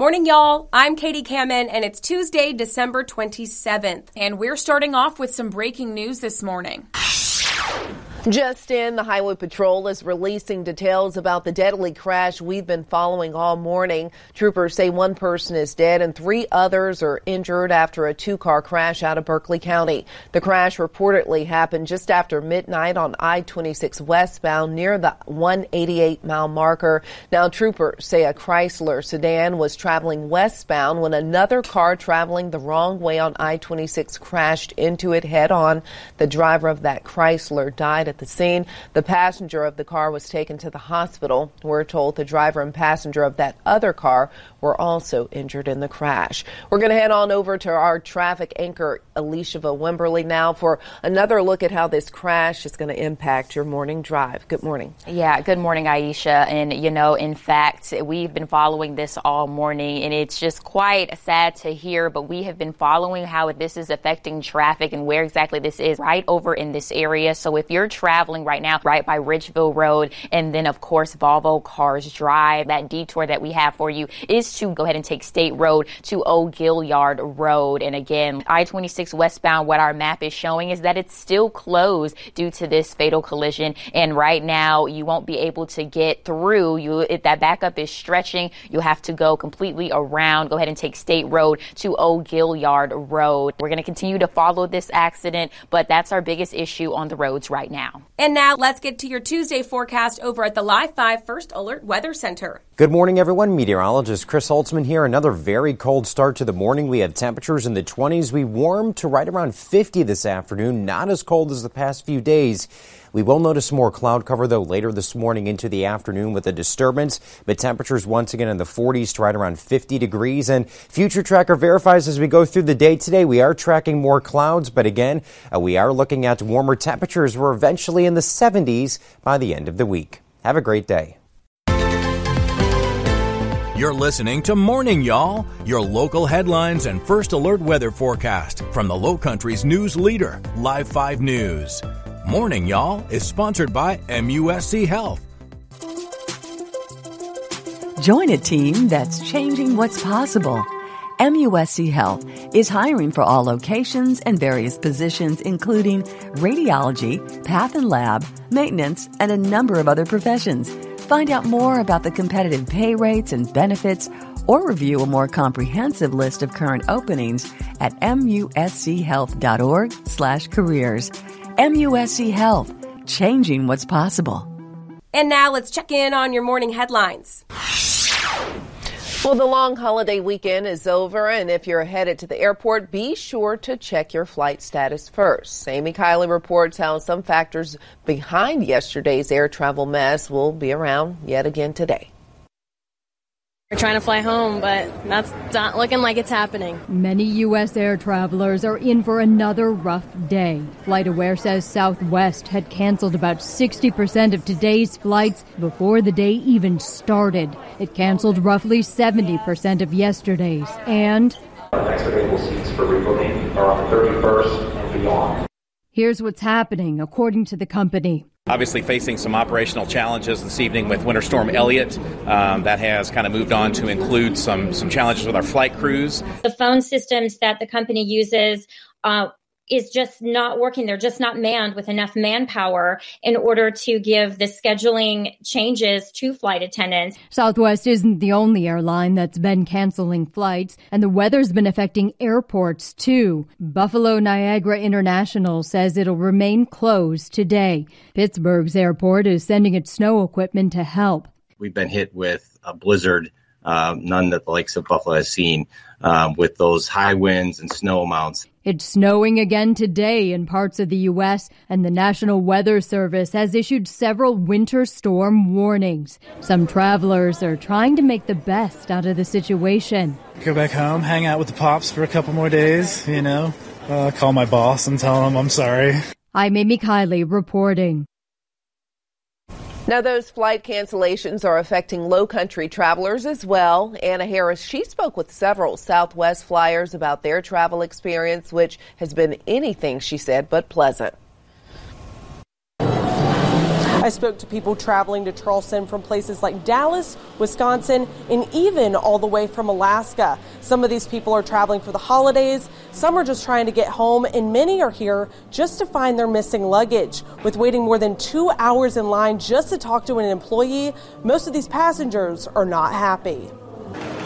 Morning, y'all. I'm Katie Kamen, and it's Tuesday, December 27th. And we're starting off with some breaking news this morning. Just in, the Highway Patrol is releasing details about the deadly crash we've been following all morning. Troopers say one person is dead and three others are injured after a two car crash out of Berkeley County. The crash reportedly happened just after midnight on I 26 westbound near the 188 mile marker. Now, troopers say a Chrysler sedan was traveling westbound when another car traveling the wrong way on I 26 crashed into it head on. The driver of that Chrysler died at the scene. The passenger of the car was taken to the hospital. We're told the driver and passenger of that other car were also injured in the crash. We're going to head on over to our traffic anchor, Alicia Wimberly, now for another look at how this crash is going to impact your morning drive. Good morning. Yeah, good morning, Aisha. And, you know, in fact, we've been following this all morning, and it's just quite sad to hear, but we have been following how this is affecting traffic and where exactly this is right over in this area. So if you're traveling right now, right by Ridgeville Road, and then of course Volvo Cars Drive. That detour that we have for you is to go ahead and take State Road to Old Gilliard Road. And again, I-26 westbound, what our map is showing is that it's still closed due to this fatal collision. And right now, you won't be able to get through. You, if that backup is stretching, you'll have to go completely around. Go ahead and take State Road to Old Gilliard Road. We're going to continue to follow this accident, but that's our biggest issue on the roads right now now. And now let's get to your Tuesday forecast over at the Live 5 First Alert Weather Center. Good morning, everyone. Meteorologist Chris Holtzman here. Another very cold start to the morning. We have temperatures in the 20s. We warmed to right around 50 this afternoon. Not as cold as the past few days. We will notice more cloud cover, though, later this morning into the afternoon with a disturbance, but temperatures once again in the 40s to right around 50 degrees. And Future Tracker verifies as we go through the day today, we are tracking more clouds, but again, uh, we are looking at warmer temperatures. We're eventually in the 70s by the end of the week. Have a great day. You're listening to Morning Y'all, your local headlines and first alert weather forecast from the Low Country's news leader, Live 5 News. Morning Y'all is sponsored by MUSC Health. Join a team that's changing what's possible. MUSC Health is hiring for all locations and various positions, including radiology, path and lab, maintenance, and a number of other professions. Find out more about the competitive pay rates and benefits or review a more comprehensive list of current openings at muschealth.org slash careers. MUSC Health, changing what's possible. And now let's check in on your morning headlines. Well, the long holiday weekend is over, and if you're headed to the airport, be sure to check your flight status first. Amy Kiley reports how some factors behind yesterday's air travel mess will be around yet again today. We're trying to fly home, but that's not looking like it's happening. Many U.S. air travelers are in for another rough day. FlightAware says Southwest had canceled about 60% of today's flights before the day even started. It canceled roughly 70% of yesterday's. And Our next available seats for rebooking are on the 31st and beyond. Here's what's happening, according to the company. Obviously, facing some operational challenges this evening with Winter Storm Elliott. Um, that has kind of moved on to include some some challenges with our flight crews. The phone systems that the company uses uh, is just not working. They're just not manned with enough manpower in order to give the scheduling changes to flight attendants. Southwest isn't the only airline that's been canceling flights, and the weather's been affecting airports too. Buffalo Niagara International says it'll remain closed today. Pittsburgh's airport is sending its snow equipment to help. We've been hit with a blizzard, uh, none that the likes of Buffalo has seen, um, with those high winds and snow amounts. It's snowing again today in parts of the U.S., and the National Weather Service has issued several winter storm warnings. Some travelers are trying to make the best out of the situation. Go back home, hang out with the pops for a couple more days, you know, uh, call my boss and tell him I'm sorry. I'm Amy Kiley reporting. Now, those flight cancellations are affecting low country travelers as well. Anna Harris, she spoke with several Southwest flyers about their travel experience, which has been anything, she said, but pleasant. I spoke to people traveling to Charleston from places like Dallas, Wisconsin, and even all the way from Alaska. Some of these people are traveling for the holidays, some are just trying to get home, and many are here just to find their missing luggage. With waiting more than two hours in line just to talk to an employee, most of these passengers are not happy.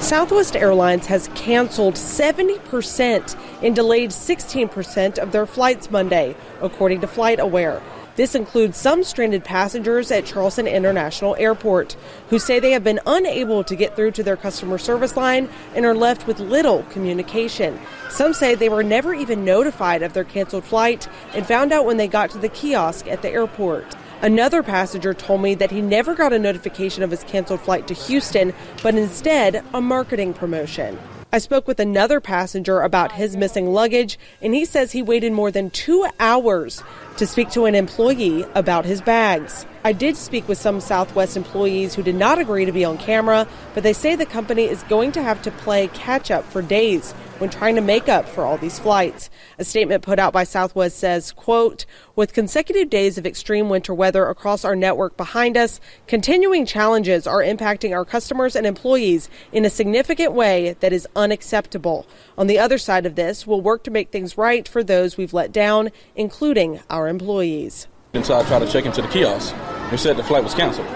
Southwest Airlines has canceled 70% and delayed 16% of their flights Monday, according to FlightAware. This includes some stranded passengers at Charleston International Airport who say they have been unable to get through to their customer service line and are left with little communication. Some say they were never even notified of their canceled flight and found out when they got to the kiosk at the airport. Another passenger told me that he never got a notification of his canceled flight to Houston, but instead a marketing promotion. I spoke with another passenger about his missing luggage, and he says he waited more than two hours to speak to an employee about his bags. I did speak with some Southwest employees who did not agree to be on camera, but they say the company is going to have to play catch up for days when trying to make up for all these flights. A statement put out by Southwest says, quote, with consecutive days of extreme winter weather across our network behind us, continuing challenges are impacting our customers and employees in a significant way that is unacceptable. On the other side of this, we'll work to make things right for those we've let down, including our employees. Until I tried to check into the kiosk, we said the flight was canceled.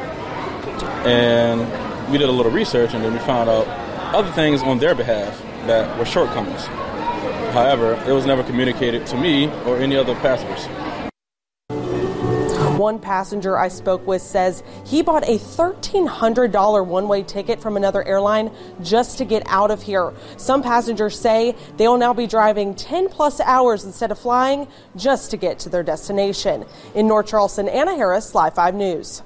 And we did a little research and then we found out other things on their behalf that were shortcomings. However, it was never communicated to me or any other passengers. One passenger I spoke with says he bought a $1,300 one way ticket from another airline just to get out of here. Some passengers say they will now be driving 10 plus hours instead of flying just to get to their destination. In North Charleston, Anna Harris, Live 5 News.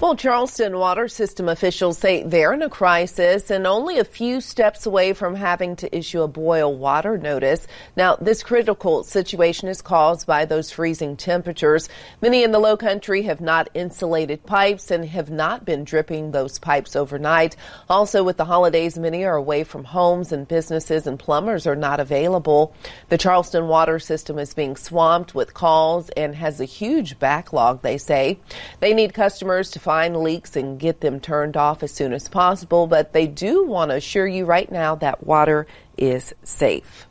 Well, Charleston water system officials say they're in a crisis and only a few steps away from having to issue a boil water notice. Now, this critical situation is caused by those freezing temperatures. Many in the low country have not insulated pipes and have not been dripping those pipes overnight. Also, with the holidays, many are away from homes and businesses and plumbers are not available. The Charleston water system is being swamped with calls and has a huge backlog, they say. They need customers to find leaks and get them turned off as soon as possible, but they do want to assure you right now that water is safe.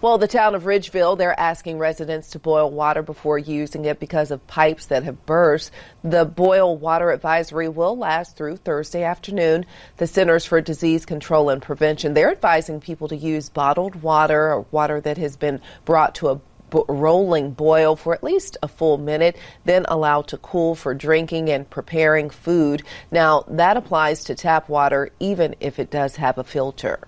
Well, the town of Ridgeville, they're asking residents to boil water before using it because of pipes that have burst. The boil water advisory will last through Thursday afternoon. The Centers for Disease Control and Prevention, they're advising people to use bottled water or water that has been brought to a rolling boil for at least a full minute, then allow to cool for drinking and preparing food. Now, that applies to tap water even if it does have a filter.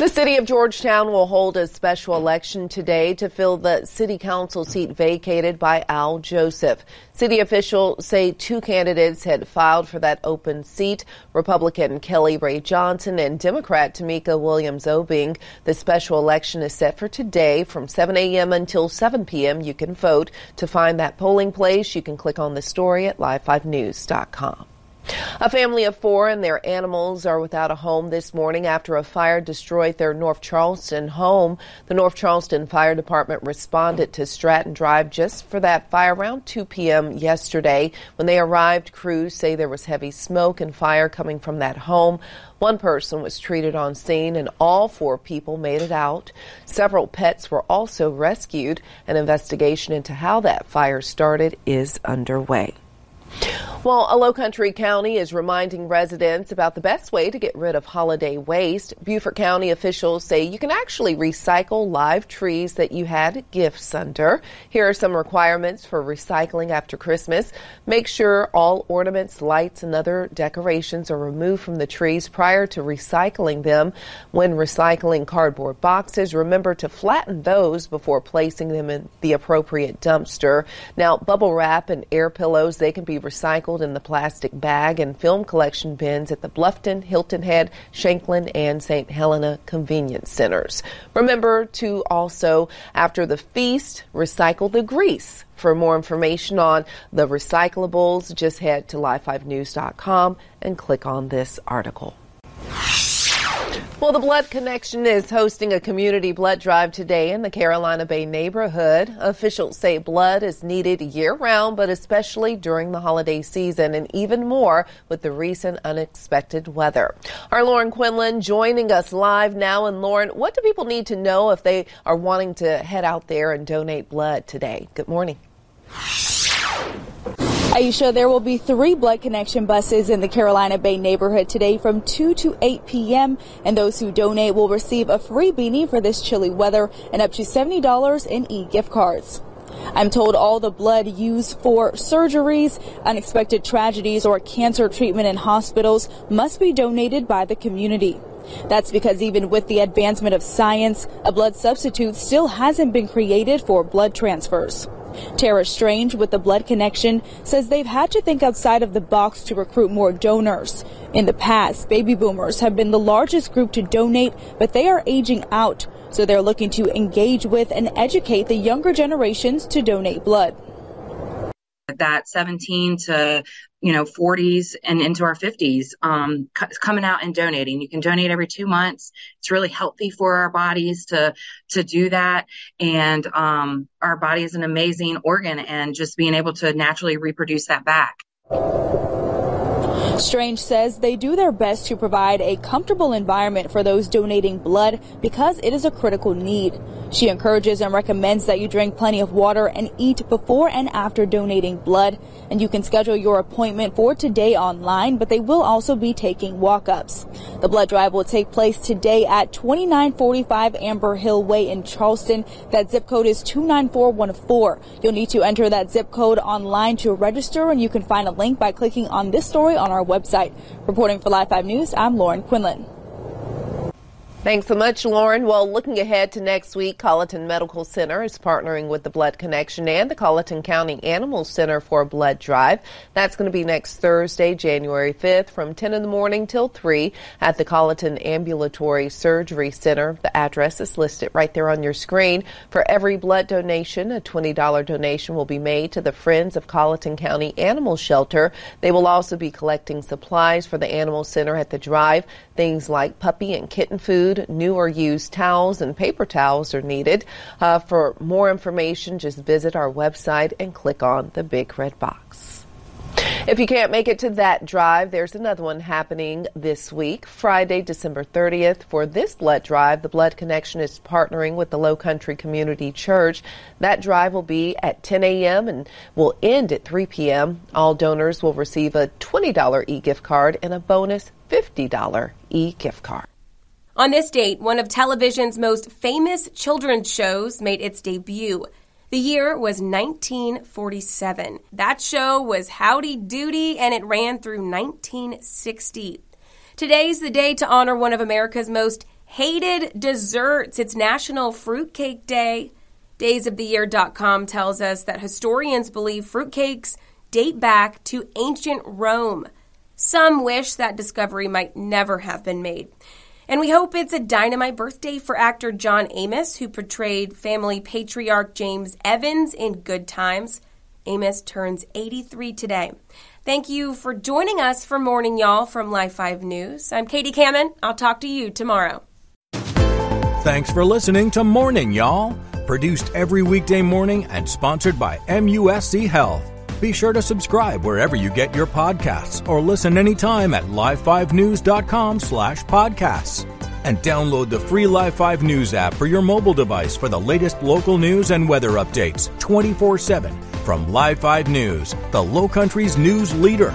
The city of Georgetown will hold a special election today to fill the city council seat vacated by Al Joseph. City officials say two candidates had filed for that open seat, Republican Kelly Ray Johnson and Democrat Tamika Williams Obing. The special election is set for today from 7 a.m. until 7 p.m. You can vote. To find that polling place, you can click on the story at live5news.com. A family of four and their animals are without a home this morning after a fire destroyed their North Charleston home. The North Charleston Fire Department responded to Stratton Drive just for that fire around 2 p.m. yesterday. When they arrived, crews say there was heavy smoke and fire coming from that home. One person was treated on scene and all four people made it out. Several pets were also rescued. An investigation into how that fire started is underway. Well, a low country county is reminding residents about the best way to get rid of holiday waste. Beaufort County officials say you can actually recycle live trees that you had gifts under. Here are some requirements for recycling after Christmas. Make sure all ornaments, lights, and other decorations are removed from the trees prior to recycling them. When recycling cardboard boxes, remember to flatten those before placing them in the appropriate dumpster. Now, bubble wrap and air pillows, they can be recycled in the plastic bag and film collection bins at the Bluffton, Hilton Head, Shanklin, and St. Helena convenience centers. Remember to also, after the feast, recycle the grease. For more information on the recyclables, just head to live5news.com and click on this article. Well, the Blood Connection is hosting a community blood drive today in the Carolina Bay neighborhood. Officials say blood is needed year round, but especially during the holiday season and even more with the recent unexpected weather. Our Lauren Quinlan joining us live now. And Lauren, what do people need to know if they are wanting to head out there and donate blood today? Good morning. Aisha, there will be three blood connection buses in the Carolina Bay neighborhood today from 2 to 8 p.m. And those who donate will receive a free beanie for this chilly weather and up to $70 in e-gift cards. I'm told all the blood used for surgeries, unexpected tragedies, or cancer treatment in hospitals must be donated by the community. That's because even with the advancement of science, a blood substitute still hasn't been created for blood transfers. Tara Strange with the Blood Connection says they've had to think outside of the box to recruit more donors. In the past, baby boomers have been the largest group to donate, but they are aging out. So they're looking to engage with and educate the younger generations to donate blood that 17 to you know 40s and into our 50s um, c- coming out and donating. You can donate every two months. It's really healthy for our bodies to to do that. And um, our body is an amazing organ and just being able to naturally reproduce that back Strange says they do their best to provide a comfortable environment for those donating blood because it is a critical need. She encourages and recommends that you drink plenty of water and eat before and after donating blood. And you can schedule your appointment for today online, but they will also be taking walk-ups. The blood drive will take place today at 2945 Amber Hill Way in Charleston. That zip code is 29414. You'll need to enter that zip code online to register, and you can find a link by clicking on this story on our website. Reporting for Live 5 News, I'm Lauren Quinlan. Thanks so much, Lauren. Well, looking ahead to next week, Colleton Medical Center is partnering with the Blood Connection and the Colleton County Animal Center for a blood drive. That's going to be next Thursday, January 5th from 10 in the morning till 3 at the Colleton Ambulatory Surgery Center. The address is listed right there on your screen. For every blood donation, a $20 donation will be made to the Friends of Colleton County Animal Shelter. They will also be collecting supplies for the Animal Center at the drive. Things like puppy and kitten food, new or used towels, and paper towels are needed. Uh, for more information, just visit our website and click on the big red box. If you can't make it to that drive, there's another one happening this week, Friday, December 30th. For this blood drive, the Blood Connection is partnering with the Low Country Community Church. That drive will be at 10 a.m. and will end at 3 p.m. All donors will receive a $20 e-gift card and a bonus $50 e-gift card. On this date, one of television's most famous children's shows made its debut. The year was 1947. That show was Howdy Doody and it ran through 1960. Today's the day to honor one of America's most hated desserts. It's National Fruitcake Day. Daysoftheyear.com tells us that historians believe fruitcakes date back to ancient Rome. Some wish that discovery might never have been made. And we hope it's a dynamite birthday for actor John Amos, who portrayed family patriarch James Evans in Good Times. Amos turns 83 today. Thank you for joining us for Morning Y'all from Live 5 News. I'm Katie Kamen. I'll talk to you tomorrow. Thanks for listening to Morning Y'all, produced every weekday morning and sponsored by MUSC Health. Be sure to subscribe wherever you get your podcasts or listen anytime at live5news.com slash podcasts. And download the free Live 5 News app for your mobile device for the latest local news and weather updates 24 7 from Live 5 News, the Low Country's news leader.